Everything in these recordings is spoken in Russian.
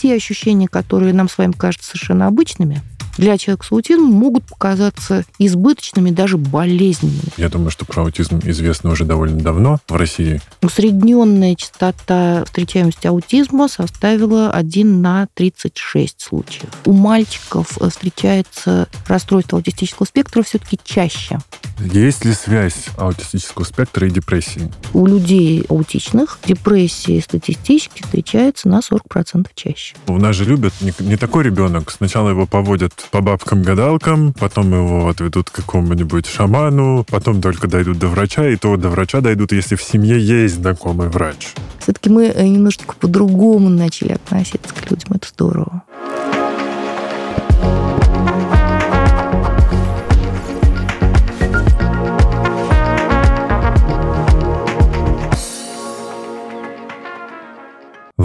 те ощущения, которые нам с вами кажутся совершенно обычными, для человека с аутизмом могут показаться избыточными, даже болезненными. Я думаю, что про аутизм известно уже довольно давно в России. Усредненная частота встречаемости аутизма составила 1 на 36 случаев. У мальчиков встречается расстройство аутистического спектра все-таки чаще. Есть ли связь аутистического спектра и депрессии? У людей аутичных депрессии статистически встречается на 40% чаще. У нас же любят не, не такой ребенок. Сначала его поводят по бабкам-гадалкам, потом его отведут к какому-нибудь шаману, потом только дойдут до врача, и то до врача дойдут, если в семье есть знакомый врач. Все-таки мы э, немножечко по-другому начали относиться к людям. Это здорово.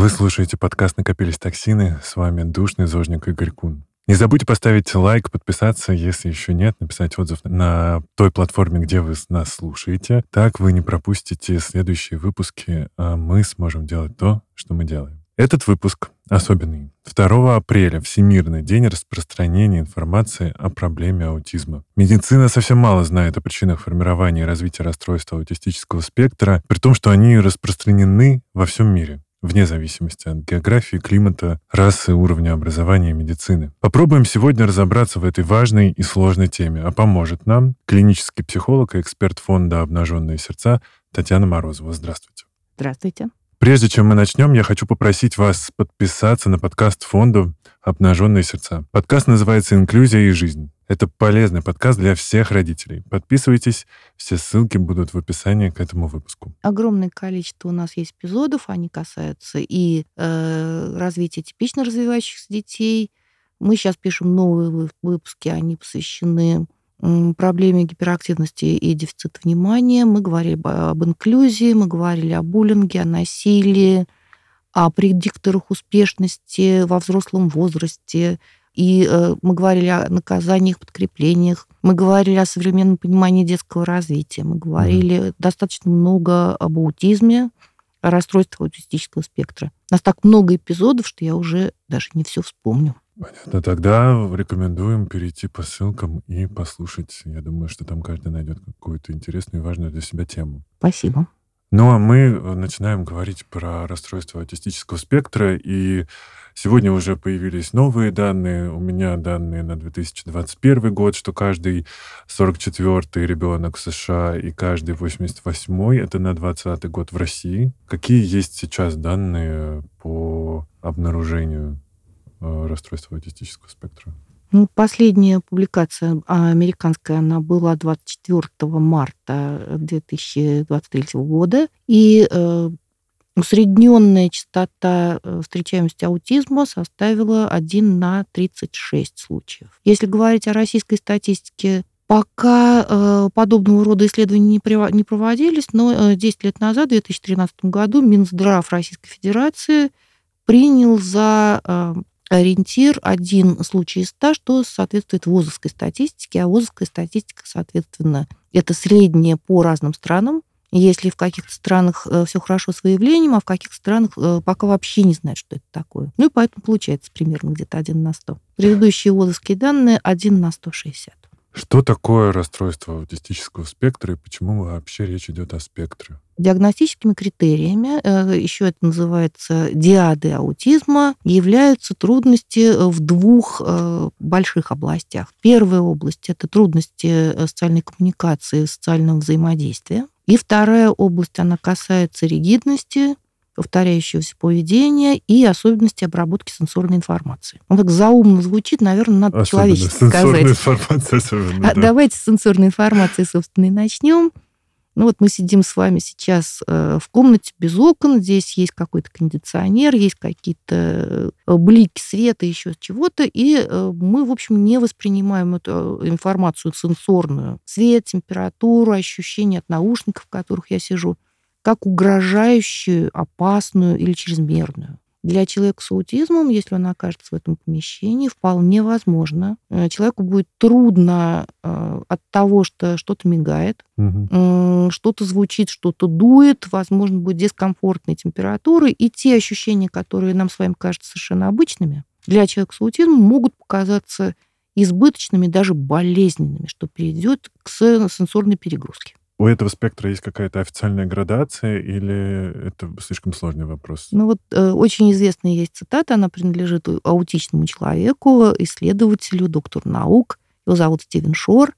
Вы слушаете подкаст «Накопились токсины». С вами душный зожник Игорь Кун. Не забудьте поставить лайк, подписаться, если еще нет, написать отзыв на той платформе, где вы нас слушаете. Так вы не пропустите следующие выпуски, а мы сможем делать то, что мы делаем. Этот выпуск особенный. 2 апреля Всемирный день распространения информации о проблеме аутизма. Медицина совсем мало знает о причинах формирования и развития расстройства аутистического спектра, при том, что они распространены во всем мире вне зависимости от географии, климата, расы, уровня образования и медицины. Попробуем сегодня разобраться в этой важной и сложной теме, а поможет нам клинический психолог и эксперт фонда «Обнаженные сердца» Татьяна Морозова. Здравствуйте. Здравствуйте. Прежде чем мы начнем, я хочу попросить вас подписаться на подкаст фонда «Обнаженные сердца». Подкаст называется «Инклюзия и жизнь». Это полезный подкаст для всех родителей. Подписывайтесь, все ссылки будут в описании к этому выпуску. Огромное количество у нас есть эпизодов, они касаются и э, развития типично развивающихся детей. Мы сейчас пишем новые выпуски, они посвящены проблеме гиперактивности и дефицита внимания. Мы говорили об инклюзии, мы говорили о буллинге, о насилии, о предикторах успешности во взрослом возрасте, и э, мы говорили о наказаниях, подкреплениях, мы говорили о современном понимании детского развития, мы говорили mm-hmm. достаточно много об аутизме, о расстройствах аутистического спектра. У нас так много эпизодов, что я уже даже не все вспомню. Понятно. Тогда рекомендуем перейти по ссылкам и послушать. Я думаю, что там каждый найдет какую-то интересную и важную для себя тему. Спасибо. Ну, а мы э, начинаем говорить про расстройство аутистического спектра, и Сегодня уже появились новые данные. У меня данные на 2021 год, что каждый 44-й ребенок в США и каждый 88-й это на 2020 год в России. Какие есть сейчас данные по обнаружению э, расстройства аутистического спектра? Ну, последняя публикация а, американская, она была 24 марта 2023 года, и э, Усредненная частота э, встречаемости аутизма составила 1 на 36 случаев. Если говорить о российской статистике, Пока э, подобного рода исследования не, не проводились, но э, 10 лет назад, в 2013 году, Минздрав Российской Федерации принял за э, ориентир один случай из ста, что соответствует ВОЗовской статистике, а ВОЗовская статистика, соответственно, это среднее по разным странам, если в каких-то странах э, все хорошо с выявлением, а в каких-то странах э, пока вообще не знают, что это такое. Ну и поэтому получается примерно где-то 1 на 100. Предыдущие ВОЗовские данные 1 на 160. Что такое расстройство аутистического спектра и почему вообще речь идет о спектре? Диагностическими критериями, э, еще это называется диады аутизма, являются трудности в двух больших областях. Первая область – это трудности социальной коммуникации, социального взаимодействия. И вторая область, она касается ригидности, повторяющегося поведения и особенности обработки сенсорной информации. Он так заумно звучит, наверное, надо особенно человечески сказать. Информация особенно, а да. Давайте с сенсорной информацией, собственно, и начнем. Ну вот мы сидим с вами сейчас э, в комнате без окон, здесь есть какой-то кондиционер, есть какие-то э, блики света, еще чего-то, и э, мы, в общем, не воспринимаем эту информацию сенсорную, свет, температуру, ощущение от наушников, в которых я сижу, как угрожающую, опасную или чрезмерную. Для человека с аутизмом, если он окажется в этом помещении, вполне возможно. Э, человеку будет трудно э, от того, что что-то мигает, угу. что-то звучит, что-то дует, возможно, будет дискомфортные температуры, и те ощущения, которые нам с вами кажутся совершенно обычными, для человека с аутизмом могут показаться избыточными, даже болезненными, что приведет к сенсорной перегрузке. У этого спектра есть какая-то официальная градация или это слишком сложный вопрос? Ну вот э, очень известная есть цитата, она принадлежит аутичному человеку, исследователю, доктору наук. Его зовут Стивен Шор.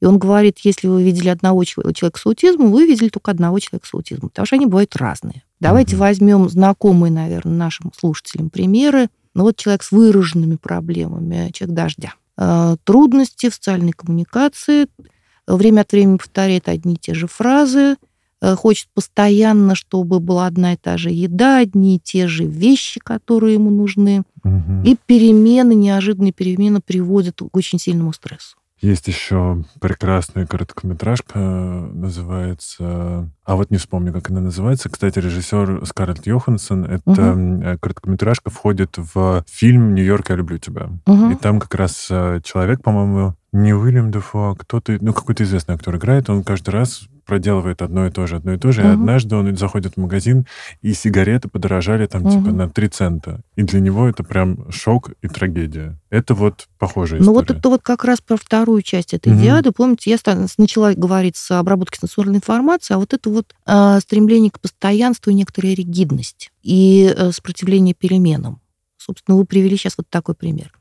И он говорит, если вы видели одного человека с аутизмом, вы видели только одного человека с аутизмом, потому что они бывают разные. Давайте угу. возьмем знакомые, наверное, нашим слушателям примеры. Ну вот человек с выраженными проблемами, человек дождя. Э, трудности в социальной коммуникации, время от времени повторяет одни и те же фразы, э, хочет постоянно, чтобы была одна и та же еда, одни и те же вещи, которые ему нужны. Угу. И перемены, неожиданные перемены приводят к очень сильному стрессу. Есть еще прекрасная короткометражка, называется... А вот не вспомню, как она называется. Кстати, режиссер Скарлетт Йоханссон. Это угу. короткометражка входит в фильм «Нью-Йорк, я люблю тебя». Угу. И там как раз э, человек, по-моему, не Уильям Дефо, а кто-то, ну, какой-то известный актер играет, он каждый раз проделывает одно и то же, одно и то же. Угу. И однажды он заходит в магазин, и сигареты подорожали там угу. типа на 3 цента. И для него это прям шок и трагедия. Это вот похожая история. Ну вот это вот как раз про вторую часть этой угу. диады. Помните, я начала говорить с обработки сенсорной информации, а вот это вот э, стремление к постоянству и некоторая ригидность и э, сопротивление переменам. Собственно, вы привели сейчас вот такой пример.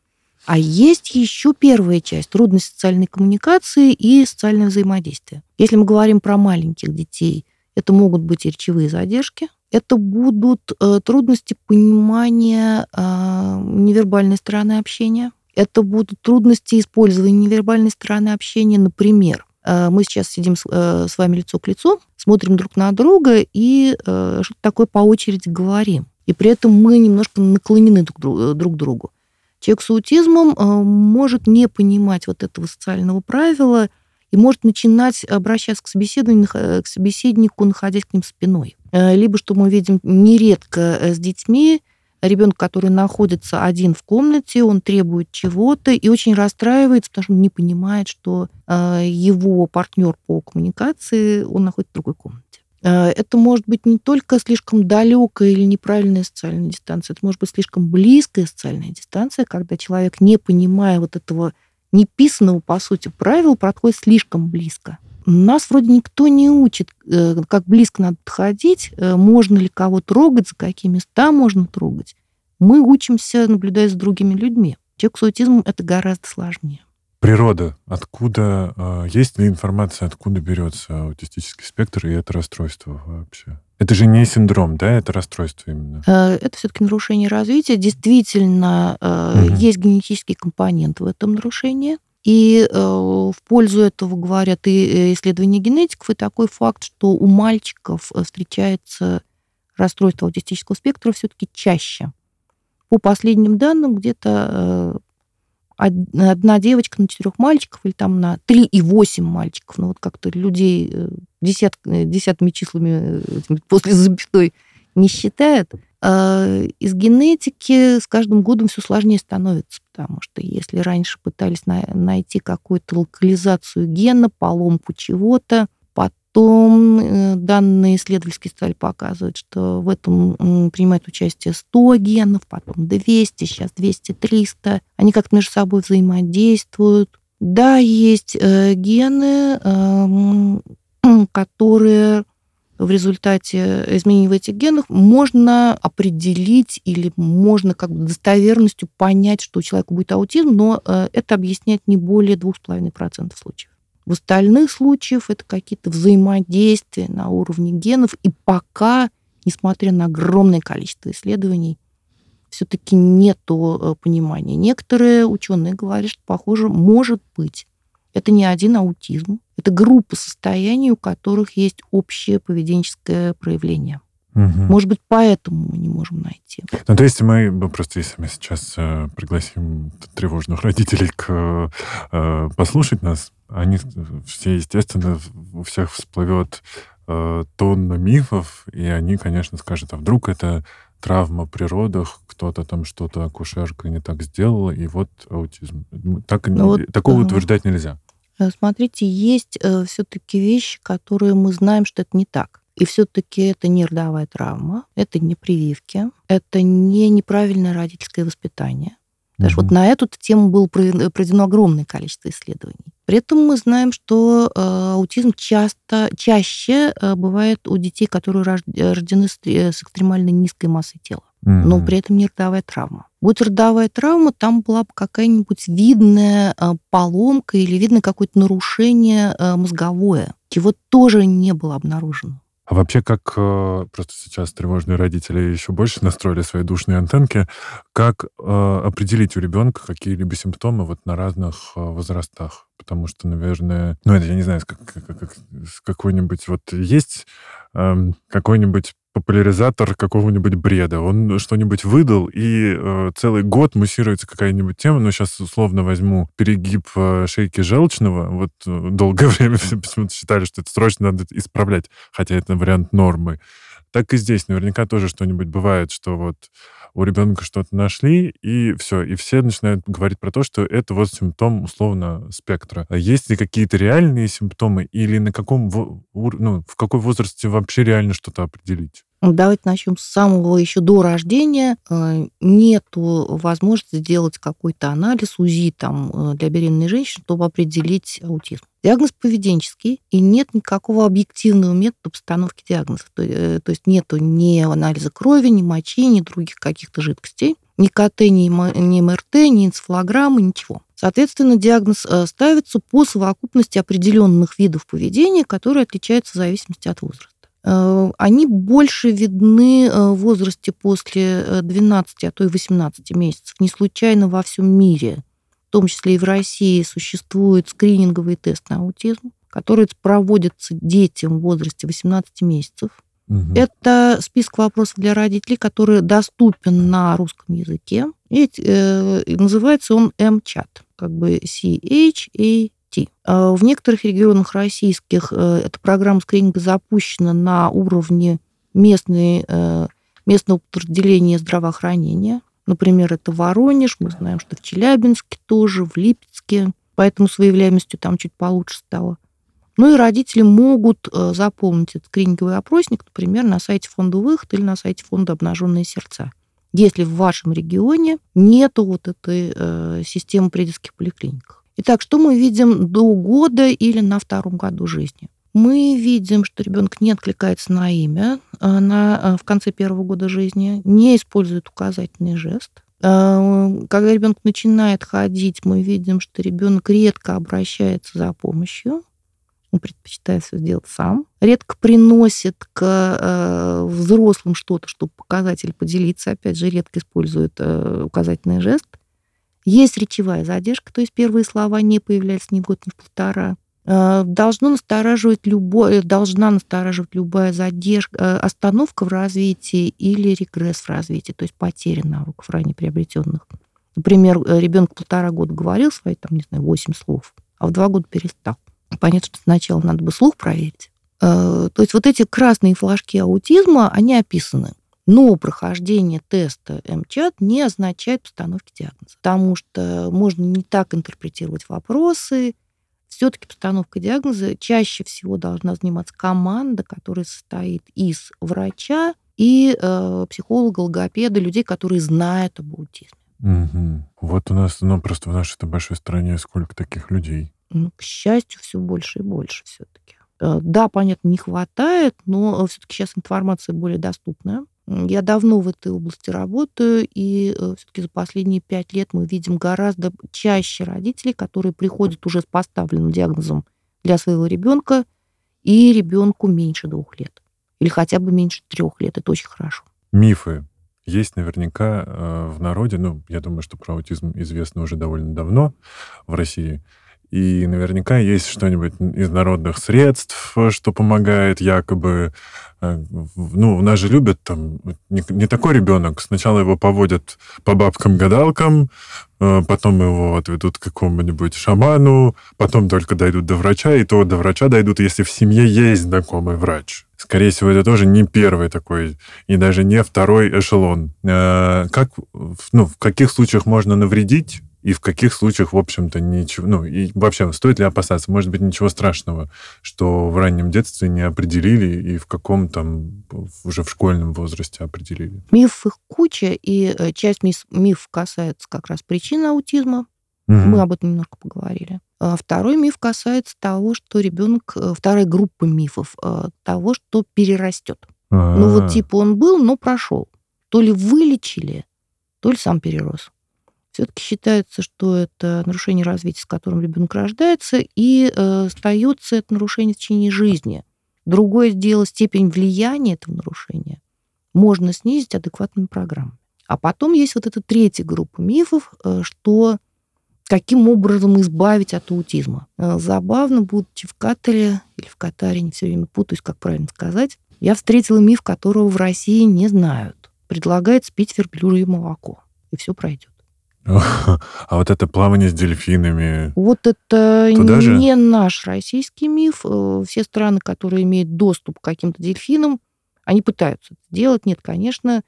А есть еще первая часть – трудность социальной коммуникации и социальное взаимодействие. Если мы говорим про маленьких детей, это могут быть и речевые задержки, это будут э, трудности понимания э, невербальной стороны общения, это будут трудности использования невербальной стороны общения. Например, э, мы сейчас сидим с, э, с вами лицо к лицу, смотрим друг на друга и э, что-то такое по очереди говорим. И при этом мы немножко наклонены друг к другу. Человек с аутизмом э, может не понимать вот этого социального правила и может начинать обращаться к, к собеседнику, находясь к ним спиной. Э, либо, что мы видим нередко э, с детьми, ребенок, который находится один в комнате, он требует чего-то и очень расстраивается, потому что он не понимает, что его партнер по коммуникации, он находится в другой комнате. Э, это может быть не только слишком далекая или неправильная социальная дистанция, это может быть слишком близкая социальная дистанция, когда человек, не понимая вот этого неписанного, по сути, правила, подходит слишком близко. Нас вроде никто не учит, э, как близко надо подходить, э, можно ли кого трогать, за какие места можно трогать. Мы учимся, наблюдая за другими людьми. Человек с аутизмом это гораздо сложнее. Природа. Откуда, э, есть ли информация, откуда берется аутистический спектр и это расстройство вообще? Это же не синдром, да, это расстройство именно? Э, это все-таки нарушение развития. Действительно, угу. есть генетический компонент в этом нарушении. И э, в пользу этого говорят и исследования генетиков, и такой факт, что у мальчиков встречается расстройство аутистического спектра все-таки чаще. По последним данным, где-то одна девочка на четырех мальчиков или там на три и восемь мальчиков. Ну вот как-то людей э, десят, э, десятыми числами э, после запятой не считает. А из генетики с каждым годом все сложнее становится, потому что если раньше пытались найти какую-то локализацию гена, поломку чего-то, Потом э, данные исследовательские стали показывать, что в этом принимает участие 100 генов, потом 200, сейчас 200-300. Они как-то между собой взаимодействуют. Да, есть э, гены, эм, которые в результате изменений в этих генах можно определить или можно как бы достоверностью понять, что у человека будет аутизм, но э, это объясняет не более 2,5% случаев. В остальных случаях это какие-то взаимодействия на уровне генов. И пока, несмотря на огромное количество исследований, все-таки нет э, понимания. Некоторые ученые говорят, что, похоже, может быть, это не один аутизм, это группа состояний, у которых есть общее поведенческое проявление. Угу. Может быть, поэтому мы не можем найти. Ну, то есть мы просто, если мы сейчас э, пригласим тревожных родителей к э, послушать нас, они все, естественно, у всех всплывет э, тонна мифов, и они, конечно, скажут, а вдруг это травма при родах, кто-то там что-то, акушерка не так сделала, и вот аутизм. Так, ну, вот, такого да. утверждать нельзя. Э, смотрите, есть э, все-таки вещи, которые мы знаем, что это не так. И все-таки это не родовая травма, это не прививки, это не неправильное родительское воспитание. Даже угу. вот на эту тему было проведено огромное количество исследований. При этом мы знаем, что э, аутизм часто, чаще э, бывает у детей, которые рождены с, э, экстремально низкой массой тела. Угу. Но при этом не родовая травма. Будь родовая травма, там была бы какая-нибудь видная поломка или видно какое-то нарушение мозговое. Его тоже не было обнаружено. А вообще, как э, просто сейчас тревожные родители еще больше настроили свои душные антенки, как э, определить у ребенка какие-либо симптомы вот на разных э, возрастах? Потому что, наверное, ну это я не знаю, как, как, как, какой-нибудь вот есть э, какой-нибудь популяризатор какого-нибудь бреда. Он что-нибудь выдал, и э, целый год муссируется какая-нибудь тема. Но сейчас условно возьму перегиб э, шейки желчного. Вот э, долгое время все почему-то считали, что это срочно надо исправлять, хотя это вариант нормы. Так и здесь наверняка тоже что-нибудь бывает, что вот у ребенка что-то нашли, и все, и все начинают говорить про то, что это вот симптом условно спектра. А есть ли какие-то реальные симптомы, или на каком, ну, в какой возрасте вообще реально что-то определить? Давайте начнем с самого еще до рождения. Э, нету возможности сделать какой-то анализ УЗИ там, э, для беременной женщины, чтобы определить аутизм. Диагноз поведенческий, и нет никакого объективного метода постановки диагноза. То, э, то есть нету ни анализа крови, ни мочи, ни других каких-то жидкостей, ни КТ, ни, ни МРТ, ни энцефалограммы, ничего. Соответственно, диагноз ставится по совокупности определенных видов поведения, которые отличаются в зависимости от возраста. Э, они больше видны э, в возрасте после 12, э, а то и 18 месяцев. Не случайно во всем мире, в том числе и в России, существует скрининговый тест на аутизм, который проводится детям в возрасте 18 месяцев. Угу. Это список вопросов для родителей, который доступен на русском языке. И, э, называется он МЧАТ, как бы C-H-A вести. А в некоторых регионах российских э, эта программа скрининга запущена на уровне местной, э, местного подразделения здравоохранения. Например, это Воронеж, мы знаем, что в Челябинске тоже, в Липецке, поэтому с выявляемостью там чуть получше стало. Ну и родители могут э, заполнить этот скрининговый опросник, например, на сайте фонда «Выход» или на сайте фонда «Обнаженные сердца». Если в вашем регионе нету вот этой э, системы при детских поликлиниках. Итак, что мы видим до года или на втором году жизни? Мы видим, что ребенок не откликается на имя а на, а, в конце первого года жизни, не использует указательный жест. А, когда ребенок начинает ходить, мы видим, что ребенок редко обращается за помощью, он предпочитает все сделать сам, редко приносит к взрослым что-то, чтобы показать или поделиться, опять же, редко использует указательный жест. Есть речевая задержка, то есть первые слова не появляются ни год, ни полтора. Э, должно настораживать любое, должна настораживать любая задержка, э, остановка в развитии или регресс в развитии, то есть потеря навыков ранее приобретенных. Например, э, ребенок полтора года говорил свои, там, не знаю, восемь слов, а в два года перестал. Понятно, что сначала надо бы слух проверить. То есть вот эти красные флажки аутизма, они описаны. Но прохождение теста МЧАТ не означает постановки диагноза, потому что можно не так интерпретировать вопросы. Все-таки постановка диагноза чаще всего должна заниматься команда, которая состоит из врача и э, психолога, логопеда, людей, которые знают об аутизме. Угу. Вот у нас, ну, просто в нашей большой стране сколько таких людей? Ну, к счастью, все больше и больше все-таки. Э, да, понятно, не хватает, но все-таки сейчас информация более доступная. Я давно в этой области работаю, и э, все-таки за последние пять лет мы видим гораздо чаще родителей, которые приходят уже с поставленным диагнозом для своего ребенка, и ребенку меньше двух лет. Или хотя бы меньше трех лет. Это очень хорошо. Мифы есть наверняка э, в народе. Ну, я думаю, что про аутизм известно уже довольно давно в России. И наверняка есть что-нибудь из народных средств, что помогает якобы. Э, ну, нас же любят там, не, не такой ребенок, сначала его поводят по бабкам-гадалкам, э, потом его отведут к какому-нибудь шаману, потом только дойдут до врача, и то до врача дойдут, если в семье есть знакомый врач. Скорее всего, это тоже не первый такой, и даже не второй эшелон. Э, как, ну, в каких случаях можно навредить и в каких случаях, в общем-то, ничего... Ну, и вообще, стоит ли опасаться? Может быть, ничего страшного, что в раннем детстве не определили и в каком там уже в школьном возрасте определили? Миф их куча, и э, часть миф, миф касается как раз причин аутизма. Угу. Мы об этом немножко поговорили. А второй миф касается того, что ребенок... Э, вторая группа мифов э, того, что перерастет. А-а-а. Ну вот типа он был, но прошел. То ли вылечили, то ли сам перерос все-таки считается, что это нарушение развития, с которым ребенок рождается, и э, остается это нарушение в течение жизни. Другое дело, степень влияния этого нарушения можно снизить адекватными программами. А потом есть вот эта третья группа мифов, э, что каким образом избавить от аутизма. Э, забавно, будучи в Катаре, или в Катаре, не все время путаюсь, как правильно сказать, я встретила миф, которого в России не знают. Предлагает спить верблюжье молоко, и все пройдет. А вот это плавание с дельфинами... Вот это Туда не же? наш российский миф. Э, все страны, которые имеют доступ к каким-то дельфинам, они пытаются это делать. Нет, конечно,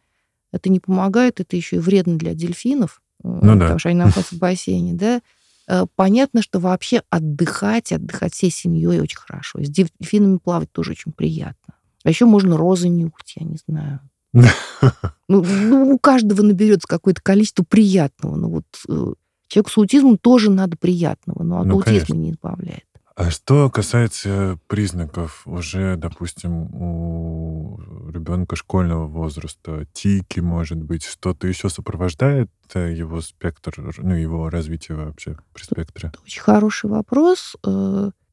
это не помогает, это еще и вредно для дельфинов, э, ну, потому да. что они находятся в бассейне, да. Э, понятно, что вообще отдыхать, отдыхать всей семьей очень хорошо. С дельфинами плавать тоже очень приятно. А еще можно розы нюхать, я не знаю. Ну, ну, у каждого наберется какое-то количество приятного. Ну, вот э, человеку с аутизмом тоже надо приятного, но от ну, аутизма конечно. не избавляет. А что касается признаков уже, допустим, у ребенка школьного возраста, тики, может быть, что-то еще сопровождает его спектр, ну, его развитие вообще при спектре? Это очень хороший вопрос.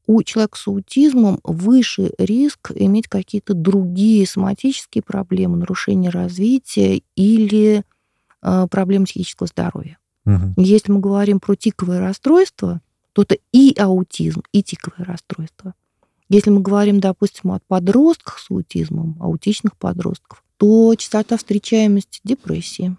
У человека с аутизмом выше риск иметь какие-то другие соматические проблемы, нарушения развития или э, проблемы психического здоровья. Угу. Если мы говорим про тиковое расстройство, то это и аутизм, и тиковое расстройство. Если мы говорим, допустим, о подростках с аутизмом, аутичных подростков, то частота встречаемости депрессии,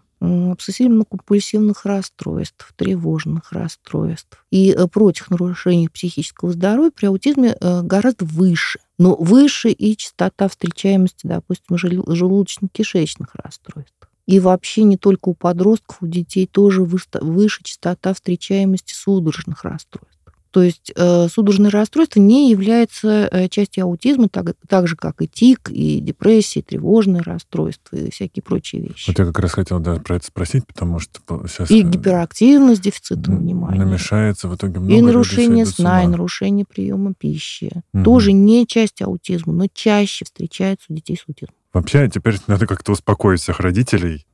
обсессивно-компульсивных расстройств, тревожных расстройств и э, прочих нарушений психического здоровья при аутизме э, гораздо выше. Но выше и частота встречаемости, допустим, желудочно-кишечных расстройств. И вообще не только у подростков, у детей тоже выше частота встречаемости судорожных расстройств. То есть э, судорожное расстройство не является э, частью аутизма, так, так же, как и тик, и депрессия, и тревожное расстройство, и всякие прочие вещи. Вот я как раз хотел да, про это спросить, потому что сейчас... И э, гиперактивность, дефицитом внимания. Намешается в итоге много И нарушение сна, и нарушение приема пищи. Угу. Тоже не часть аутизма, но чаще встречается у детей с аутизмом. Вообще, теперь надо как-то успокоить всех родителей,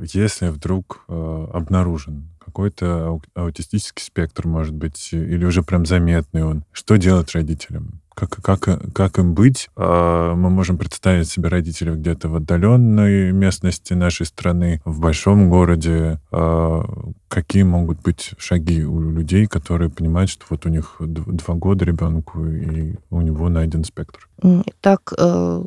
если вдруг обнаружен какой-то аутистический спектр, может быть, или уже прям заметный он. Что делать родителям? Как, как, как им быть? А, мы можем представить себе родителей где-то в отдаленной местности нашей страны, в большом городе. Какие могут быть шаги у людей, которые понимают, что вот у них два года ребенку, и у него найден спектр? Так, э,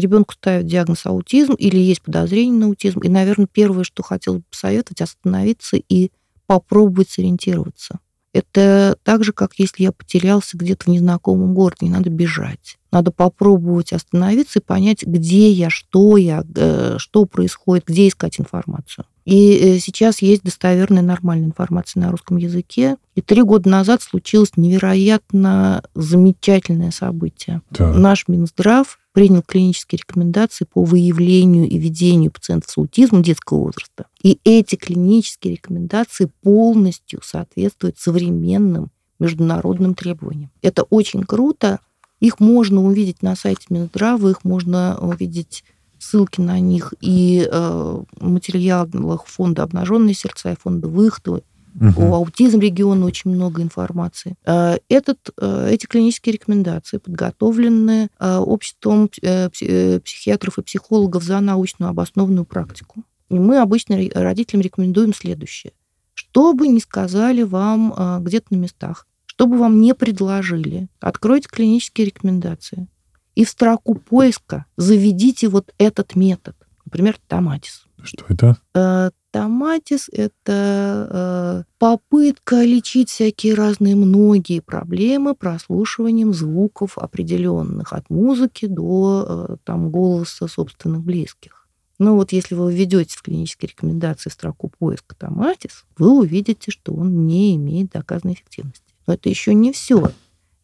ребенку ставят диагноз аутизм или есть подозрение на аутизм. И, наверное, первое, что хотел бы посоветовать, остановиться и попробовать сориентироваться. Это так же, как если я потерялся где-то в незнакомом городе, не надо бежать. Надо попробовать остановиться и понять, где я, что я, э, что происходит, где искать информацию. И э, сейчас есть достоверная нормальная информация на русском языке. И три года назад случилось невероятно замечательное событие. Да. Наш Минздрав принял клинические рекомендации по выявлению и ведению пациентов с аутизмом детского возраста. И эти клинические рекомендации полностью соответствуют современным международным требованиям. Это очень круто. Их можно увидеть на сайте Минздрава, их можно увидеть ссылки на них и э, материалах фонда «Обнаженные сердца» и фонда «Выход», Угу. О аутизм региона очень много информации. Э, этот, э, эти клинические рекомендации подготовлены э, обществом психиатров и психологов за научную обоснованную практику. И мы обычно родителям рекомендуем следующее. Что бы ни сказали вам где-то на местах, что бы вам не предложили, откройте клинические рекомендации и в строку поиска заведите вот этот метод, например, томатис. Что это? Э, томатис – это э, попытка лечить всякие разные многие проблемы прослушиванием звуков определенных, от музыки до э, там, голоса собственных близких. Ну вот если вы введете в клинические рекомендации строку поиска томатис, вы увидите, что он не имеет доказанной эффективности. Но это еще не все.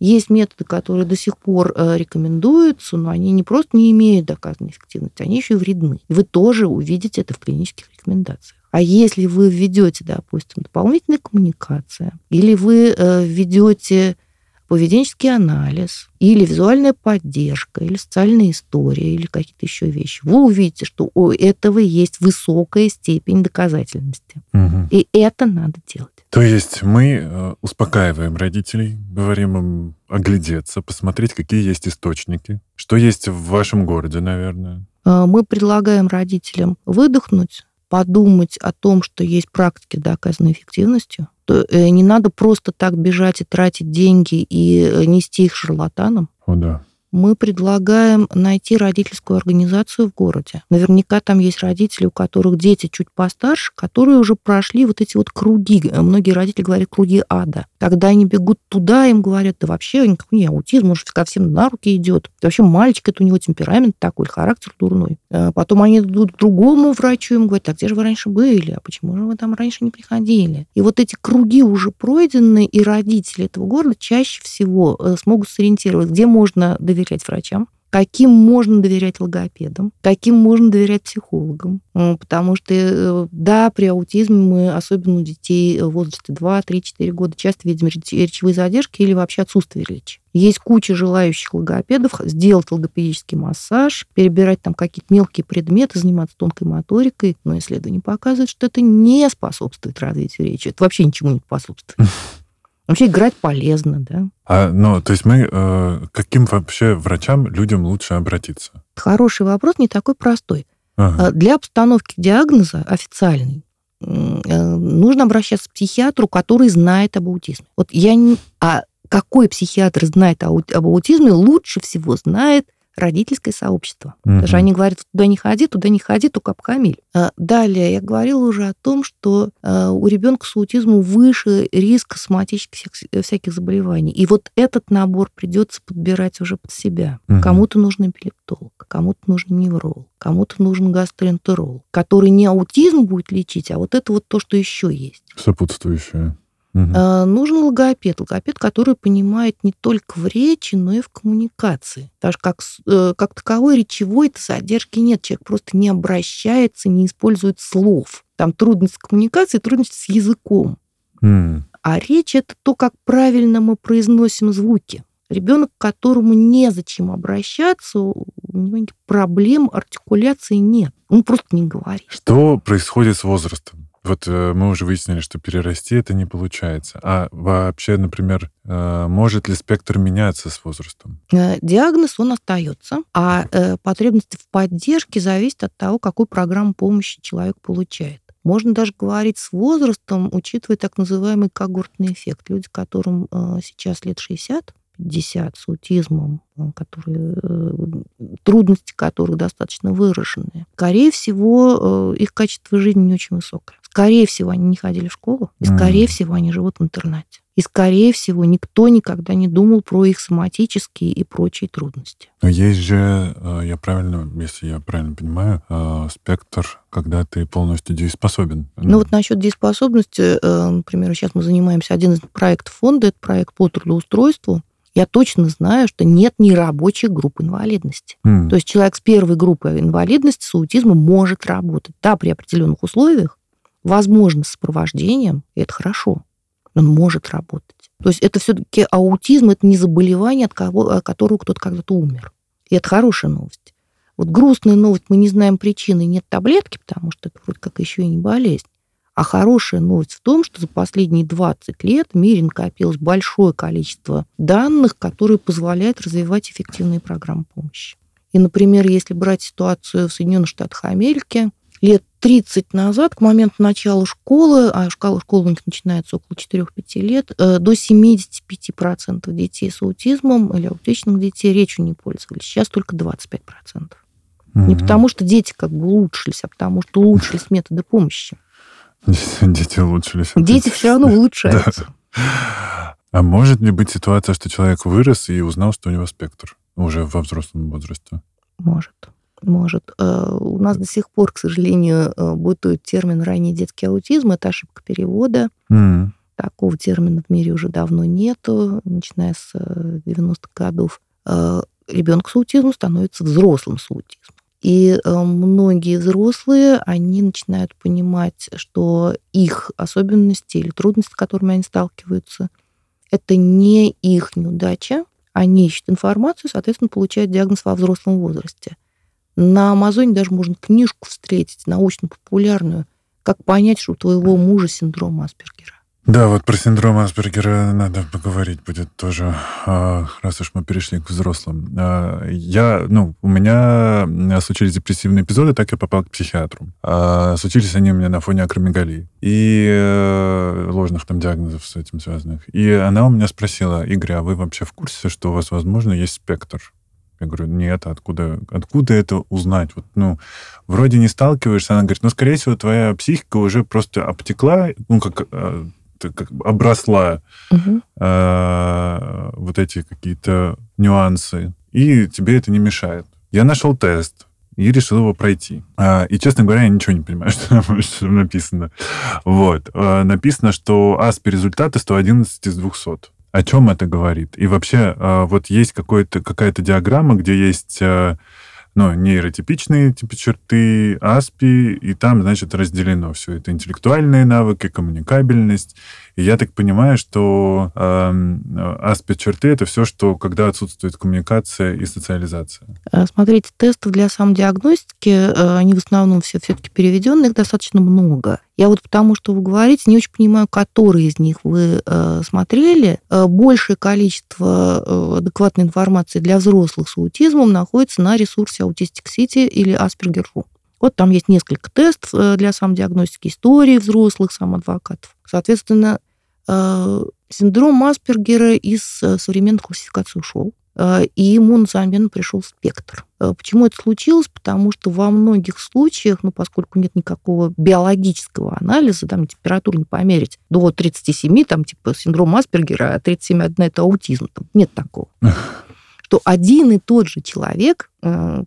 Есть методы, которые до сих пор э, рекомендуются, но они не просто не имеют доказанной эффективности, они еще и вредны. Вы тоже увидите это в клинических рекомендациях. А если вы введете, допустим, дополнительная коммуникация, или вы э, введете поведенческий анализ, или визуальная поддержка, или социальная история, или какие-то еще вещи, вы увидите, что у этого есть высокая степень доказательности. Угу. И это надо делать. То есть мы э, успокаиваем родителей, говорим им оглядеться, посмотреть, какие есть источники, что есть в вашем городе, наверное. Э, мы предлагаем родителям выдохнуть, подумать о том, что есть практики, доказанной эффективностью, не надо просто так бежать и тратить деньги и э, нести их шарлатанам. О, да мы предлагаем найти родительскую организацию в городе. Наверняка там есть родители, у которых дети чуть постарше, которые уже прошли вот эти вот круги. Многие родители говорят круги ада. Когда они бегут туда, им говорят, да вообще никакой не аутизм, может, ко всем на руки идет. Да вообще мальчик, это у него темперамент такой, характер дурной. А потом они идут к другому врачу, им говорят, а где же вы раньше были? А почему же вы там раньше не приходили? И вот эти круги уже пройдены, и родители этого города чаще всего э, смогут сориентировать, где можно доверять доверять врачам, каким можно доверять логопедам, каким можно доверять психологам. Потому что, э, да, при аутизме мы, особенно у детей в возрасте 2, 3, 4 года, часто видим речевые задержки или вообще отсутствие речи. Есть куча желающих логопедов сделать логопедический массаж, перебирать там какие-то мелкие предметы, заниматься тонкой моторикой, но исследования показывают, что это не способствует развитию речи. Это вообще ничему не способствует. Вообще играть полезно, да. А, ну, то есть мы э, каким вообще врачам людям лучше обратиться? Хороший вопрос, не такой простой. Ага. А, для обстановки диагноза официальный э, нужно обращаться к психиатру, который знает об аутизме. Вот я не... А какой психиатр знает об аутизме, лучше всего знает родительское сообщество. Угу. Даже они говорят, туда не ходи, туда не ходи, только обхамиль. А, далее, я говорила уже о том, что а, у ребенка с аутизмом выше риск соматических всяких заболеваний. И вот этот набор придется подбирать уже под себя. Угу. Кому-то нужен эпилептолог, кому-то нужен невролог, кому-то нужен гастроэнтеролог, который не аутизм будет лечить, а вот это вот то, что еще есть. Сопутствующее. Угу. нужен логопед. Логопед, который понимает не только в речи, но и в коммуникации. Даже как, э, как таковой речевой-то задержки нет. Человек просто не обращается, не использует слов. Там трудность коммуникации, трудность с языком. Mm. А речь это то, как правильно мы произносим звуки. Ребенок, к которому незачем обращаться, у него проблем артикуляции нет. Он просто не говорит. Что происходит с возрастом? Вот э, мы уже выяснили, что перерасти это не получается. А вообще, например, э, может ли спектр меняться с возрастом? Э, диагноз, он остается, а потребности в поддержке зависят от того, какую программу помощи человек получает. Можно даже говорить с возрастом, учитывая так называемый когортный эффект. Люди, которым сейчас лет 60, 50 с аутизмом, которые, трудности которых достаточно выраженные, скорее всего, их качество жизни не очень высокое. Скорее всего, они не ходили в школу, и скорее mm. всего, они живут в интернате. И, скорее всего, никто никогда не думал про их соматические и прочие трудности. Но есть же, э, я правильно, если я правильно понимаю, э, спектр, когда ты полностью дееспособен. Ну вот насчет дееспособности, э, например, сейчас мы занимаемся, один из проектов фонда, это проект по трудоустройству, я точно знаю, что нет нерабочих групп инвалидности. Mm. То есть человек с первой группой инвалидности с аутизмом может работать, да, при определенных условиях, возможно, с сопровождением, и это хорошо. Он может работать. То есть это все-таки аутизм, это не заболевание, от, кого, от которого кто-то когда-то умер. И это хорошая новость. Вот грустная новость, мы не знаем причины, нет таблетки, потому что это вроде как еще и не болезнь. А хорошая новость в том, что за последние 20 лет в мире накопилось большое количество данных, которые позволяют развивать эффективные программы помощи. И, например, если брать ситуацию в Соединенных Штатах Америки, лет 30 назад, к моменту начала школы, а школа, школа у них начинается около 4-5 лет, э, до 75% детей с аутизмом или аутичных детей речью не пользовались. Сейчас только 25%. Mm-hmm. Не потому, что дети как бы улучшились, а потому, что улучшились методы помощи. Дети улучшились. Дети все равно улучшаются. А может ли быть ситуация, что человек вырос и узнал, что у него спектр уже во взрослом возрасте? Может. Может. Э, у нас до сих пор, к сожалению, э, бытует термин ранний детский аутизм. Это ошибка перевода. Mm. Такого термина в мире уже давно нету, начиная с 90-х э, годов. Ребенок с аутизмом становится взрослым с аутизмом. И многие взрослые, они начинают понимать, что их особенности или трудности, с которыми они сталкиваются, это не их неудача. Они ищут информацию, соответственно, получают диагноз во взрослом возрасте. На Амазоне даже можно книжку встретить, научно-популярную, как понять, что у твоего мужа синдром Аспергера. Да, вот про синдром Аспергера надо поговорить будет тоже, а, раз уж мы перешли к взрослым. А, я, ну, у меня случились депрессивные эпизоды, так я попал к психиатру. А, случились они у меня на фоне акромегалии и э, ложных там диагнозов с этим связанных. И она у меня спросила, Игорь, а вы вообще в курсе, что у вас, возможно, есть спектр? Я говорю, нет, откуда, откуда это узнать? Вот, ну, вроде не сталкиваешься. Она говорит, ну, скорее всего, твоя психика уже просто обтекла, ну, как как обросла угу. э, вот эти какие-то нюансы, и тебе это не мешает. Я нашел тест и решил его пройти. А, и, честно говоря, я ничего не понимаю, что там написано. Вот. А, написано, что АСПИ результаты 111 из 200. О чем это говорит? И вообще, а, вот есть какая-то диаграмма, где есть ну, нейротипичные типа черты, АСПИ, и там, значит, разделено все это интеллектуальные навыки, коммуникабельность. И я так понимаю, что э, АСПИ черты это все, что когда отсутствует коммуникация и социализация. Э, смотрите, тестов для самодиагностики, э, они в основном все все-таки переведенные, их достаточно много. Я вот потому, что вы говорите, не очень понимаю, которые из них вы э, смотрели. Э, большее количество э, адекватной информации для взрослых с аутизмом находится на ресурсе Autistic City или Asperger.ru. Вот там есть несколько тестов э, для самодиагностики истории взрослых самоадвокатов. Соответственно, э, синдром Аспергера из э, современных классификаций ушел. Э, и ему на замену пришел спектр. Э, почему это случилось? Потому что во многих случаях, ну, поскольку нет никакого биологического анализа, там температуру не померить, до 37, там, типа, синдром Аспергера, а 37 одна это аутизм, там нет такого. что один и тот же человек,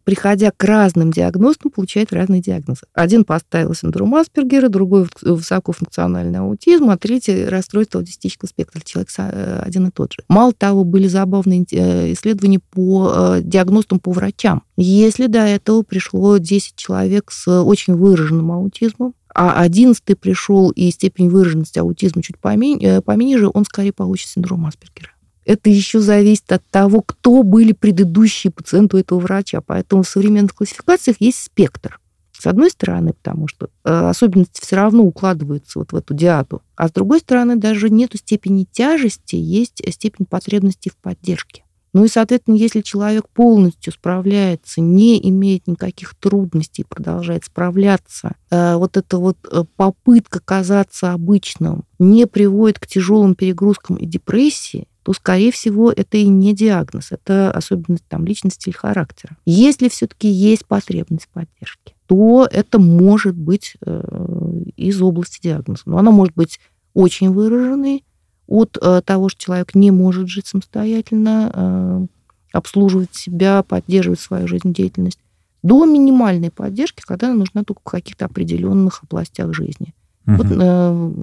приходя к разным диагнозам, получает разные диагнозы. Один поставил синдром Аспергера, другой высокофункциональный аутизм, а третий расстройство аутистического спектра. Человек э, один и тот же. Мало того, были забавные э, исследования по диагностам по врачам. Если до этого пришло 10 человек с очень выраженным аутизмом, а одиннадцатый пришел и степень выраженности аутизма чуть поменьше, пониже, он скорее получит синдром Аспергера это еще зависит от того, кто были предыдущие пациенты у этого врача. Поэтому в современных классификациях есть спектр. С одной стороны, потому что э, особенности все равно укладываются вот в эту диату. А с другой стороны, даже нет степени тяжести, есть степень потребности в поддержке. Ну и, соответственно, если человек полностью справляется, не имеет никаких трудностей, продолжает справляться, э, вот эта вот э, попытка казаться обычным не приводит к тяжелым перегрузкам и депрессии, то, скорее всего, это и не диагноз, это особенность там, личности или характера. Если все-таки есть потребность поддержки, то это может быть э, из области диагноза. Но она может быть очень выраженной от э, того, что человек не может жить самостоятельно, э, обслуживать себя, поддерживать свою жизнедеятельность, до минимальной поддержки, когда она нужна только в каких-то определенных областях жизни. Угу. Вот,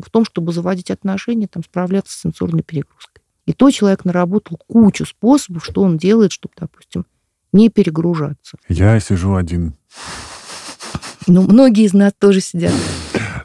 в том, чтобы заводить отношения, там, справляться с сенсорной перегрузкой. И то человек наработал кучу способов, что он делает, чтобы, допустим, не перегружаться. Я сижу один. Ну, многие из нас тоже сидят.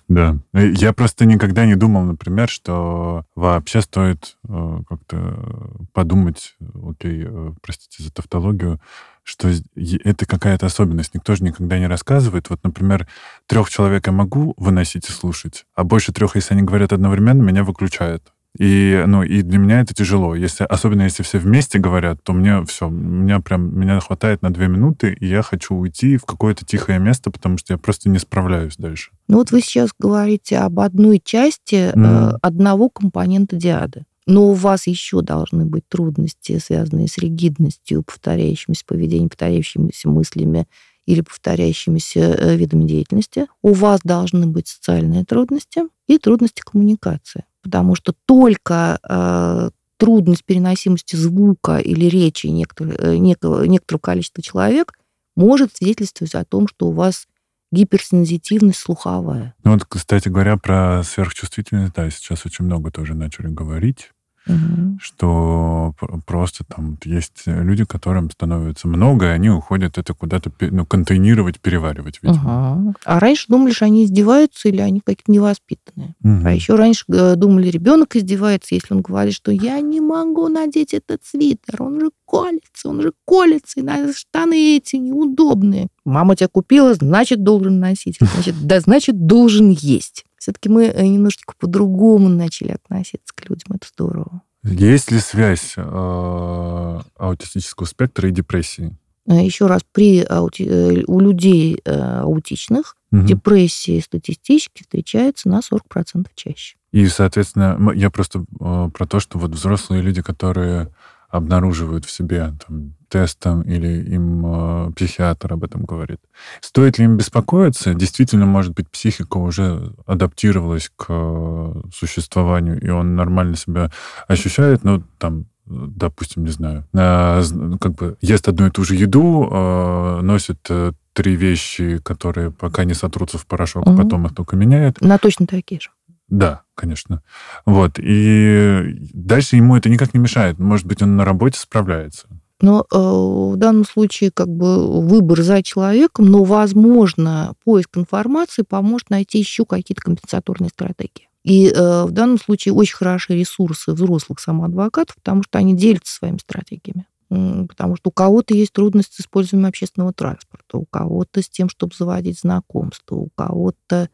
Да. Я просто никогда не думал, например, что вообще стоит э, как-то подумать, окей, э, простите за тавтологию, что это какая-то особенность. Никто же никогда не рассказывает. Вот, например, трех человек я могу выносить и слушать, а больше трех, если они говорят одновременно, меня выключают. И, ну, и для меня это тяжело. Если, особенно если все вместе говорят, то мне все, меня прям, меня хватает на две минуты, и я хочу уйти в какое-то тихое место, потому что я просто не справляюсь дальше. Ну вот вы сейчас говорите об одной части mm. э, одного компонента диады. Но у вас еще должны быть трудности, связанные с ригидностью, повторяющимся поведением, повторяющимися мыслями или повторяющимися э, видами деятельности. У вас должны быть социальные трудности и трудности коммуникации потому что только э, трудность переносимости звука или речи некоторых, э, некого, некоторого количества человек может свидетельствовать о том, что у вас гиперсензитивность слуховая. Ну вот, кстати говоря, про сверхчувствительность, да, сейчас очень много тоже начали говорить угу. что просто там есть люди, которым становится много, и они уходят это куда-то ну, контейнировать, переваривать, видимо. Угу. А раньше думали, что они издеваются или они какие-то невоспитанные. Угу. А еще раньше э, думали, ребенок издевается, если он говорит, что я не могу надеть этот свитер, он же колется, он же колется, и на штаны эти неудобные. Мама тебя купила, значит, должен носить. Значит, да, значит, должен есть. Все-таки мы э, немножечко по-другому начали относиться к людям. Это здорово. Есть ли связь э, аутистического спектра и депрессии? Э, Еще раз, при аути... Э, у людей аутичных угу. депрессии статистически встречается на 40% чаще. И, соответственно, я просто про то, что вот взрослые люди, которые обнаруживают в себе там, тестом или им э, психиатр об этом говорит. Стоит ли им беспокоиться? Действительно, может быть, психика уже адаптировалась к э, существованию, и он нормально себя ощущает, но там допустим, не знаю, э, как бы ест одну и ту же еду, э, носит э, три вещи, которые пока не сотрутся в порошок, угу. потом их только меняет. На точно такие же. Да, конечно. Вот. И дальше ему это никак не мешает. Может быть, он на работе справляется. Но э, в данном случае как бы выбор за человеком, но, возможно, поиск информации поможет найти еще какие-то компенсаторные стратегии. И э, в данном случае очень хорошие ресурсы взрослых самоадвокатов, потому что они делятся своими стратегиями. Потому что у кого-то есть трудности с использованием общественного транспорта, у кого-то с тем, чтобы заводить знакомства, у кого-то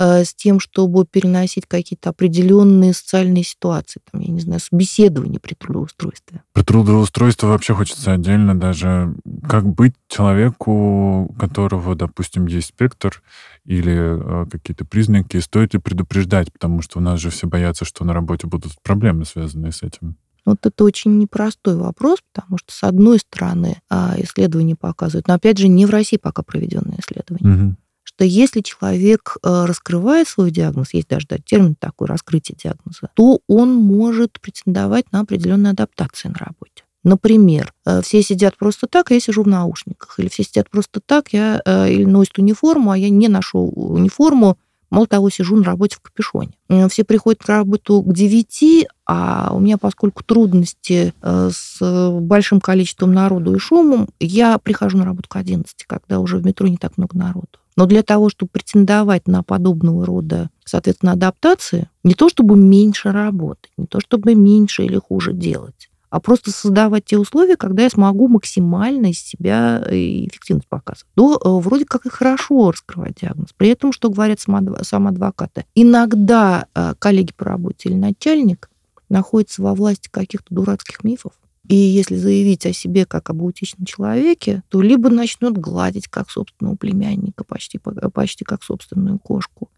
с тем, чтобы переносить какие-то определенные социальные ситуации, там, я не знаю, собеседование при трудоустройстве. При трудоустройстве вообще хочется отдельно даже, как быть человеку, у которого, допустим, есть спектр или э, какие-то признаки, стоит ли предупреждать, потому что у нас же все боятся, что на работе будут проблемы, связанные с этим. Вот это очень непростой вопрос, потому что, с одной стороны, а, исследования показывают, но, опять же, не в России пока проведенные исследования, угу что если человек э, раскрывает свой диагноз, есть даже да, термин такой, раскрытие диагноза, то он может претендовать на определенные адаптации на работе. Например, э, все сидят просто так, а я сижу в наушниках. Или все сидят просто так, я э, или носят униформу, а я не ношу униформу, Мало того, сижу на работе в капюшоне. Все приходят на работу к 9, а у меня, поскольку трудности с большим количеством народу и шумом, я прихожу на работу к 11, когда уже в метро не так много народу. Но для того, чтобы претендовать на подобного рода, соответственно, адаптации, не то чтобы меньше работать, не то чтобы меньше или хуже делать, а просто создавать те условия, когда я смогу максимально из себя э, эффективность показывать. То э, вроде как и хорошо раскрывать диагноз. При этом, что говорят сам адвокаты, иногда э, коллеги по работе или начальник находятся во власти каких-то дурацких мифов, и если заявить о себе как об аутичном человеке, то либо начнет гладить как собственного племянника, почти, почти как собственную кошку,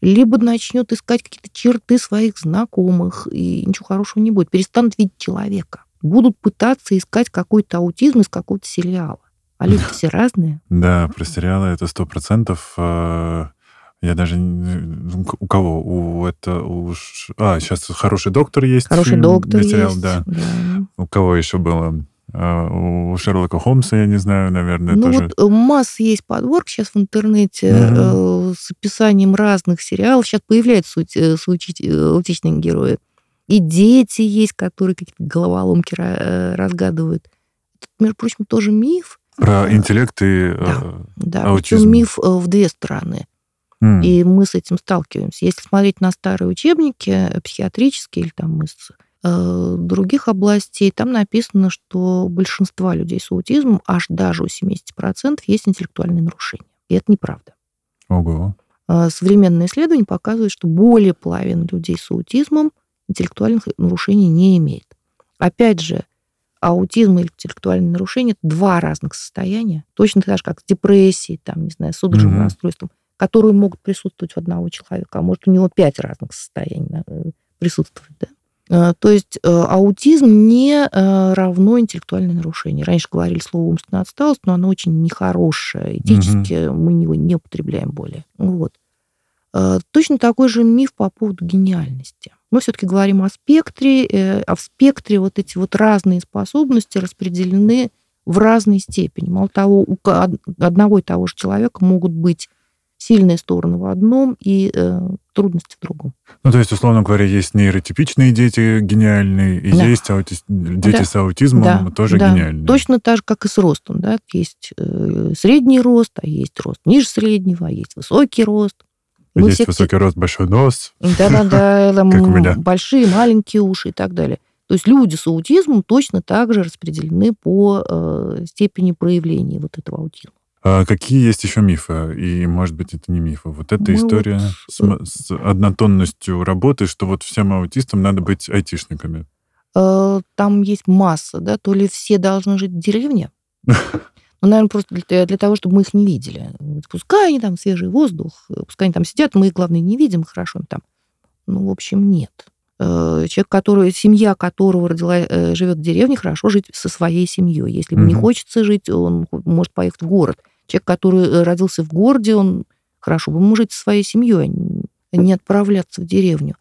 либо начнет искать какие-то черты своих знакомых, и ничего хорошего не будет. Перестанут видеть человека. Будут пытаться искать какой-то аутизм из какого-то сериала. А люди все разные. Да, про сериалы это сто процентов. Э, я даже... У кого? У это... У... А, сейчас «Хороший доктор» есть. «Хороший доктор» материал, есть. Да. да. У кого еще было? А, у Шерлока Холмса, я не знаю, наверное, ну, тоже. вот масса есть подборок сейчас в интернете э, с описанием разных сериалов. Сейчас появляются э, аутичные герои. И дети есть, которые какие-то головоломки э, разгадывают. Это, между прочим, тоже миф. Про интеллект и да, э, да, аутизм. миф в две стороны. И мы с этим сталкиваемся. Если смотреть на старые учебники э, психиатрические или там из э, других областей, там написано, что большинство людей с аутизмом, аж даже у 70%, есть интеллектуальные нарушения. И это неправда. Ого. Э, современные исследования показывают, что более половины людей с аутизмом интеллектуальных нарушений не имеет. Опять же, аутизм и интеллектуальные нарушения – это два разных состояния, точно так же, как с депрессией, там, не знаю, судорожным mm-hmm. расстройством, которые могут присутствовать у одного человека, а может, у него пять разных состояний э, присутствует, да? Э, то есть э, аутизм не равно интеллектуальное нарушение. Раньше говорили слово умственная отсталость, но оно очень нехорошее. Этически угу. мы его не употребляем более. Вот. Точно такой же миф по поводу гениальности мы все-таки говорим о спектре, э, а в спектре вот эти вот разные способности распределены в разной степени. Мало того, у одного и того же человека могут быть сильные стороны в одном и э, трудности в другом. Ну, то есть, условно говоря, есть нейротипичные дети гениальные, и да. есть аути... дети да. с аутизмом да. тоже да. гениальные. Точно так же, как и с ростом. Да? Есть э, средний рост, а есть рост ниже среднего, а есть высокий рост. Мы Есть все... высокий рост, большой нос. Да-да-да, большие, маленькие уши и так далее. То есть люди с аутизмом точно так же распределены по э, степени проявления вот этого аутизма. А какие есть еще мифы? И, может быть, это не мифы. Вот эта Мы история вот... с, с однотонностью работы, что вот всем аутистам надо быть айтишниками. Э, там есть масса, да, то ли все должны жить в деревне, Ну, наверное, просто для, для того, чтобы мы их не видели. Пускай они там свежий воздух, пускай они там сидят, мы их, главное, не видим, хорошо им там. Ну, в общем, нет. Э, человек, который, семья которого родила, э, живет в деревне, хорошо жить со своей семьей. Если ему mm-hmm. не хочется жить, он может поехать в город. Человек, который э, родился в городе, он хорошо бы жить со своей семьей, а не отправляться в деревню.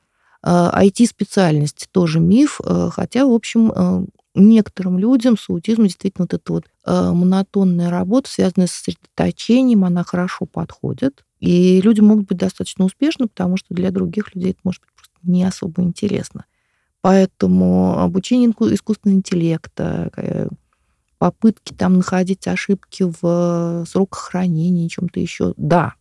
IT-специальность тоже миф, хотя, в общем, некоторым людям с аутизмом действительно вот эта вот э, монотонная работа, связанная с сосредоточением, она хорошо подходит. И люди могут быть достаточно успешны, потому что для других людей это может быть просто не особо интересно. Поэтому обучение искусственного интеллекта, э, попытки там находить ошибки в сроках хранения, чем-то еще, да,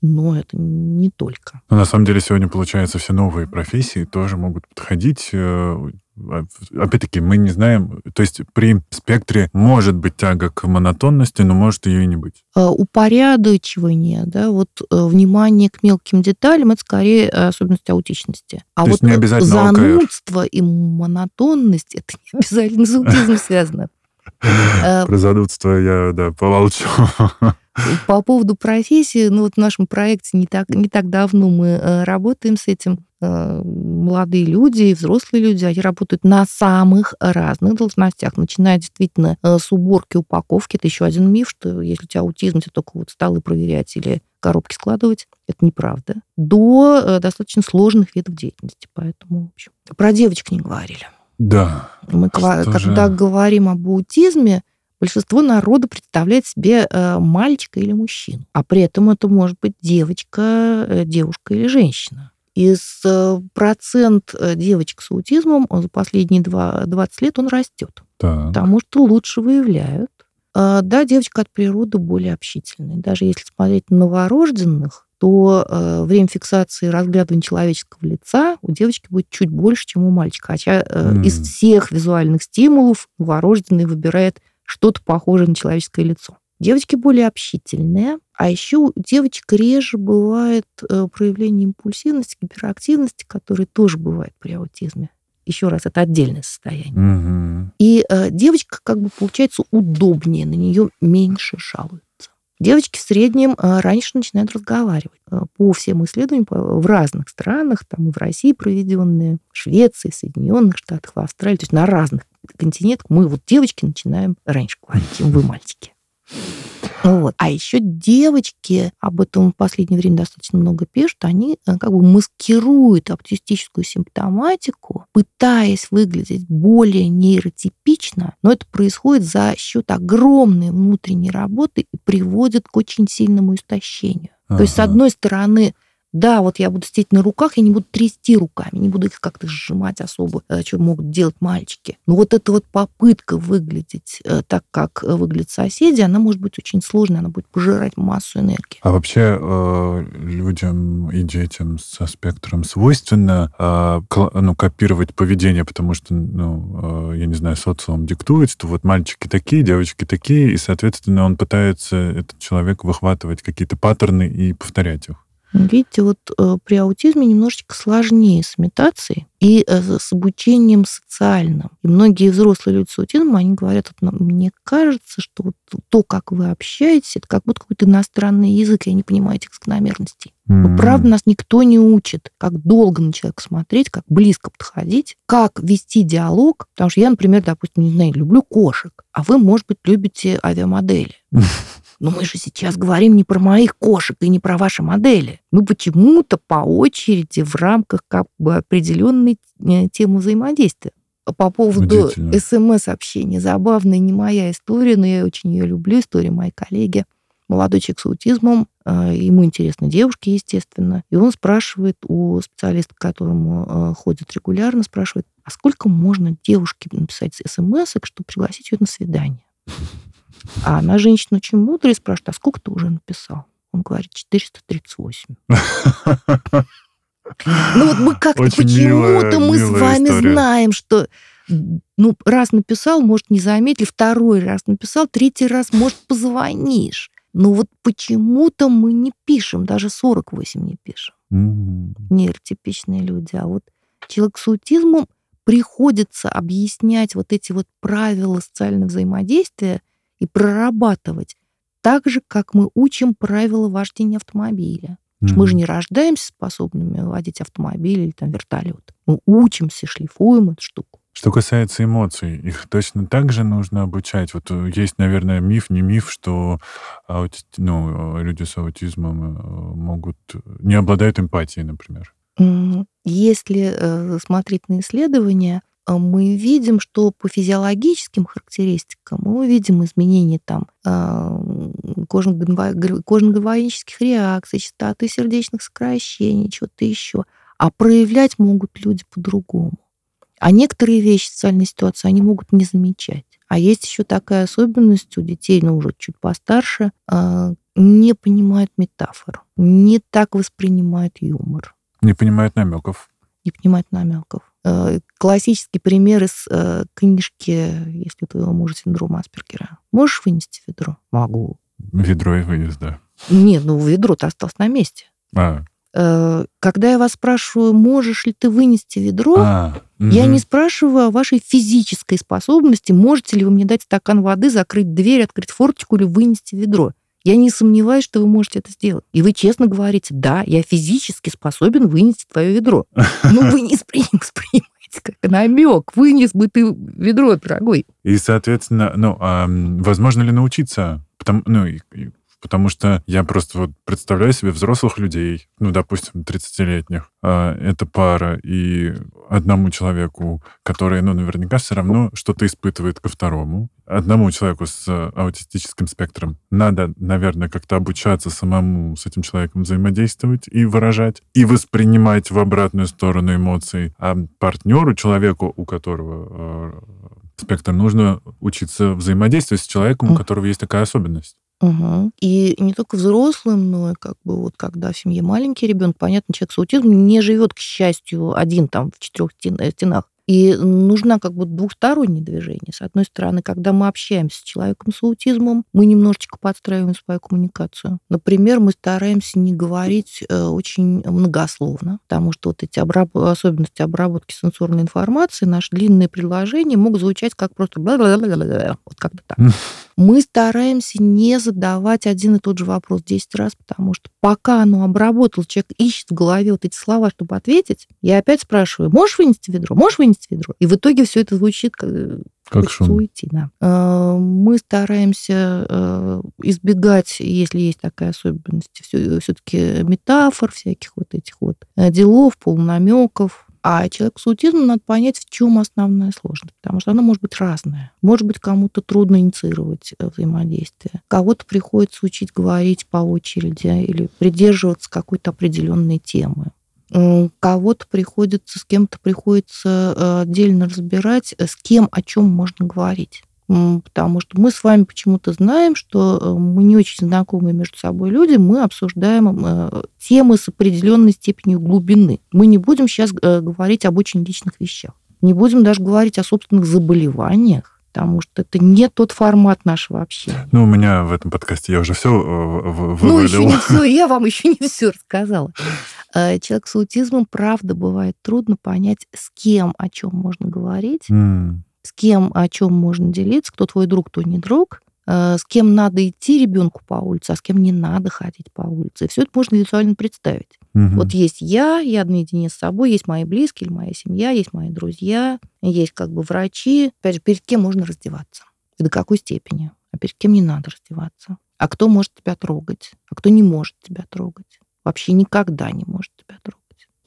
но это не только. Но на самом деле сегодня, получается, все новые профессии тоже могут подходить э, а, опять-таки, мы не знаем, то есть при спектре может быть тяга к монотонности, но может ее и не быть. А, упорядочивание, да, вот э, внимание к мелким деталям, это скорее особенность аутичности. А то вот не обязательно занудство ОКР. и монотонность, это не обязательно с аутизмом связано. Э, Про занудство я, да, помолчу. По поводу профессии, ну вот в нашем проекте не так, не так давно мы э, работаем с этим. Э, молодые люди и взрослые люди, они работают на самых разных должностях, начиная действительно с уборки, упаковки. Это еще один миф, что если у тебя аутизм, ты только вот столы проверять или коробки складывать. Это неправда. До достаточно сложных видов деятельности. Поэтому, в общем, про девочек не говорили. Да. Мы, когда же... говорим об аутизме, большинство народа представляет себе э, мальчика или мужчину, а при этом это может быть девочка, э, девушка или женщина. Из э, процент девочек с аутизмом он за последние 2, 20 лет он растет, потому что лучше выявляют. Да, девочка от природы более общительная. Даже если смотреть на новорожденных, то э, время фиксации разглядывания человеческого лица у девочки будет чуть больше, чем у мальчика. Хотя э, mm. из всех визуальных стимулов новорожденный выбирает что-то похожее на человеческое лицо. Девочки более общительные, а еще у девочек реже бывает э, проявление импульсивности, гиперактивности, которые тоже бывают при аутизме. Еще раз, это отдельное состояние. Угу. И э, девочка, как бы, получается, удобнее, на нее меньше жалуются. Девочки в среднем э, раньше начинают разговаривать. Э, по всем исследованиям в разных странах, там и в России проведенные, в Швеции, Соединенных Штатах, в Австралии, то есть на разных континентах мы вот девочки начинаем раньше говорить, чем вы мальчики. Вот. А еще девочки, об этом в последнее время достаточно много пишут, они э, как бы маскируют аутистическую симптоматику, пытаясь выглядеть более нейротипично, но это происходит за счет огромной внутренней работы и приводит к очень сильному истощению. Ага. То есть, с одной стороны, да, вот я буду сидеть на руках, я не буду трясти руками, не буду их как-то сжимать особо, э, что могут делать мальчики. Но вот эта вот попытка выглядеть э, так, как э, выглядят соседи, она может быть очень сложной, она будет пожирать массу энергии. А вообще людям и детям со спектром свойственно ну, копировать поведение, потому что, ну, я не знаю, социум диктует, что вот мальчики такие, девочки такие, и, соответственно, он пытается, этот человек, выхватывать какие-то паттерны и повторять их. Видите, вот э, при аутизме немножечко сложнее с имитацией и э, с обучением социальным. И многие взрослые люди с аутизмом, они говорят, вот, мне кажется, что вот то, как вы общаетесь, это как будто какой-то иностранный язык, я не понимаю этих закономерностей. Mm-hmm. Но, правда, нас никто не учит, как долго на человека смотреть, как близко подходить, как вести диалог. Потому что я, например, допустим, не знаю, люблю кошек, а вы, может быть, любите авиамодели. Но мы же сейчас говорим не про моих кошек и не про ваши модели. Мы почему-то по очереди в рамках как бы определенной э, темы взаимодействия. По поводу смс-общения. Забавная не моя история, но я очень ее люблю. История моей коллеги. Молодой человек с аутизмом, э, ему интересны девушки, естественно. И он спрашивает у специалиста, к которому э, ходит регулярно, спрашивает, а сколько можно девушке написать смс, чтобы пригласить ее на свидание? А она, женщина очень мудрая, спрашивает, а сколько ты уже написал? Он говорит, 438. Ну вот мы как-то почему-то мы с вами знаем, что ну, раз написал, может, не заметили, второй раз написал, третий раз, может, позвонишь. Но вот почему-то мы не пишем, даже 48 не пишем. Mm-hmm. Нейротипичные люди. А вот человек с аутизмом приходится объяснять вот эти вот правила социального взаимодействия и прорабатывать так же, как мы учим правила вождения автомобиля. Mm-hmm. Мы же не рождаемся способными водить автомобиль или там вертолет. Мы учимся, шлифуем эту штуку. Что касается эмоций, их точно так же нужно обучать. Вот э, есть, наверное, миф, не миф, что аути... ну, люди с аутизмом э, могут не обладают эмпатией, например. Если э, смотреть на исследования, мы видим, что по физиологическим характеристикам мы видим изменения там а, кожно-гальванических реакций, частоты сердечных сокращений, чего-то еще. А проявлять могут люди по-другому. А некоторые вещи, социальные ситуации, они могут не замечать. А есть еще такая особенность у детей, ну, уже чуть постарше, а, не понимают метафор, не так воспринимают юмор. Не понимают намеков. Не понимают намеков. Э, классический пример из э, книжки «Если у твоего мужа синдром Аспергера». Можешь вынести ведро? Могу. Ведро и вынес, да. Нет, ну ведро-то осталось на месте. А. Э, когда я вас спрашиваю, можешь ли ты вынести ведро, а, я угу. не спрашиваю о вашей физической способности, можете ли вы мне дать стакан воды, закрыть дверь, открыть форточку или вынести ведро. Я не сомневаюсь, что вы можете это сделать. И вы честно говорите, да, я физически способен вынести твое ведро. Ну, вы не воспринимаете как намек. Вынес бы ты ведро, дорогой. И, соответственно, ну, а возможно ли научиться? Потому, ну, потому что я просто вот представляю себе взрослых людей, ну, допустим, 30-летних, а, это пара, и одному человеку, который, ну, наверняка все равно что-то испытывает ко второму, одному человеку с аутистическим спектром надо, наверное, как-то обучаться самому с этим человеком взаимодействовать и выражать, и воспринимать в обратную сторону эмоций. А партнеру, человеку, у которого э, спектр, нужно учиться взаимодействовать с человеком, у которого есть такая особенность. Угу. И не только взрослым, но и как бы вот когда в семье маленький ребенок, понятно, человек с аутизмом не живет, к счастью, один там в четырех стенах. И нужна как бы двухстороннее движение. С одной стороны, когда мы общаемся с человеком с аутизмом, мы немножечко подстраиваем свою коммуникацию. Например, мы стараемся не говорить э, очень многословно, потому что вот эти обраб... особенности обработки сенсорной информации, наши длинные предложения могут звучать как просто вот как-то так. Мы стараемся не задавать один и тот же вопрос 10 раз, потому что пока оно обработал, человек ищет в голове вот эти слова, чтобы ответить, я опять спрашиваю, можешь вынести ведро? Можешь вынести ведро. И в итоге все это звучит как, как шум. Суети, да. А, мы стараемся э, избегать, если есть такая особенность, все-таки метафор, всяких вот этих вот э, делов, полунамеков. А человеку с аутизмом надо понять, в чем основная сложность, потому что она может быть разная. Может быть, кому-то трудно инициировать э, взаимодействие. Кого-то приходится учить говорить по очереди или придерживаться какой-то определенной темы кого-то приходится, с кем-то приходится э, отдельно разбирать, э, с кем о чем можно говорить. Потому что мы с вами почему-то знаем, что э, мы не очень знакомые между собой люди, мы обсуждаем темы с определенной степенью глубины. Мы не будем сейчас говорить об очень личных вещах. Не будем даже говорить о собственных заболеваниях потому что это не тот формат нашего общения. Ну, у меня в этом подкасте я уже все вывалил. Ну, еще не все, я вам еще не все рассказала. Э, человек с аутизмом, правда, бывает трудно понять, с кем о чем можно говорить, mm. С кем о чем можно делиться, кто твой друг, кто не друг, э, с кем надо идти ребенку по улице, а с кем не надо ходить по улице. И все это можно визуально представить. Угу. Вот есть я, я наедине с собой, есть мои близкие или моя семья, есть мои друзья, есть как бы врачи. Опять же, перед кем можно раздеваться? И до какой степени? А перед кем не надо раздеваться? А кто может тебя трогать? А кто не может тебя трогать? Вообще никогда не может тебя трогать.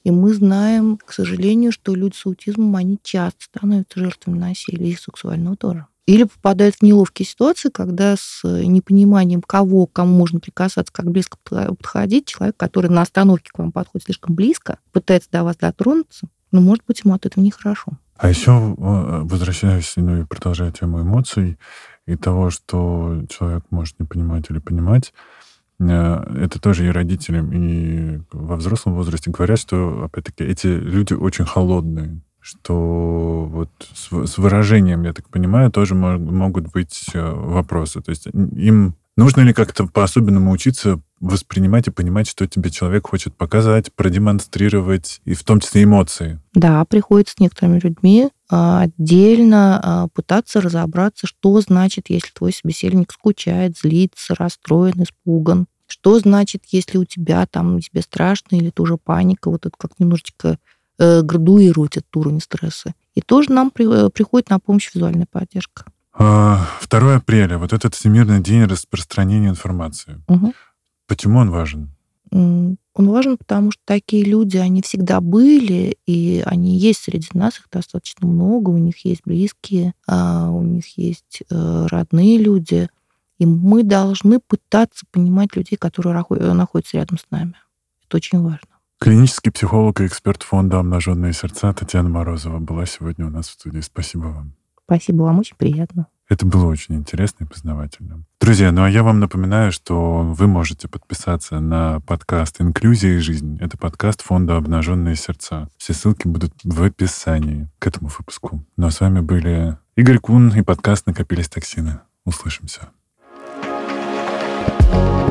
И мы знаем, к сожалению, что люди с аутизмом, они часто становятся жертвами насилия и сексуального тоже. Или попадают в неловкие ситуации, когда с э, непониманием, кого, кому можно прикасаться, как близко подходить, человек, который на остановке к вам подходит слишком близко, пытается до вас дотронуться, но, может быть, ему от этого нехорошо. А еще, э, возвращаясь, ну и продолжая тему эмоций и того, что человек может не понимать или понимать, это тоже и родителям, и во взрослом возрасте говорят, что, опять-таки, эти люди очень холодные что вот с, с выражением, я так понимаю, тоже мог, могут быть э, вопросы. То есть им нужно ли как-то по-особенному учиться воспринимать и понимать, что тебе человек хочет показать, продемонстрировать, и в том числе эмоции. Да, приходится с некоторыми людьми а, отдельно а, пытаться разобраться, что значит, если твой собеседник скучает, злится, расстроен, испуган. Что значит, если у тебя там тебе страшно или тоже паника, вот это как немножечко э, градуирует этот уровень стресса. И тоже нам при, э, приходит на помощь визуальная поддержка. 2 а, апреля, вот этот Всемирный день распространения информации. Угу. Почему он важен? Он важен, потому что такие люди, они всегда были, и они есть среди нас, их достаточно много, у них есть близкие, а, у них есть э, родные люди, и мы должны пытаться понимать людей, которые находятся рядом с нами. Это очень важно. Клинический психолог и эксперт фонда «Обнаженные сердца» Татьяна Морозова была сегодня у нас в студии. Спасибо вам. Спасибо вам, очень приятно. Это было очень интересно и познавательно. Друзья, ну а я вам напоминаю, что вы можете подписаться на подкаст «Инклюзия и жизнь». Это подкаст фонда «Обнаженные сердца». Все ссылки будут в описании к этому выпуску. Ну а с вами были Игорь Кун и подкаст «Накопились токсины». Услышимся. Thank you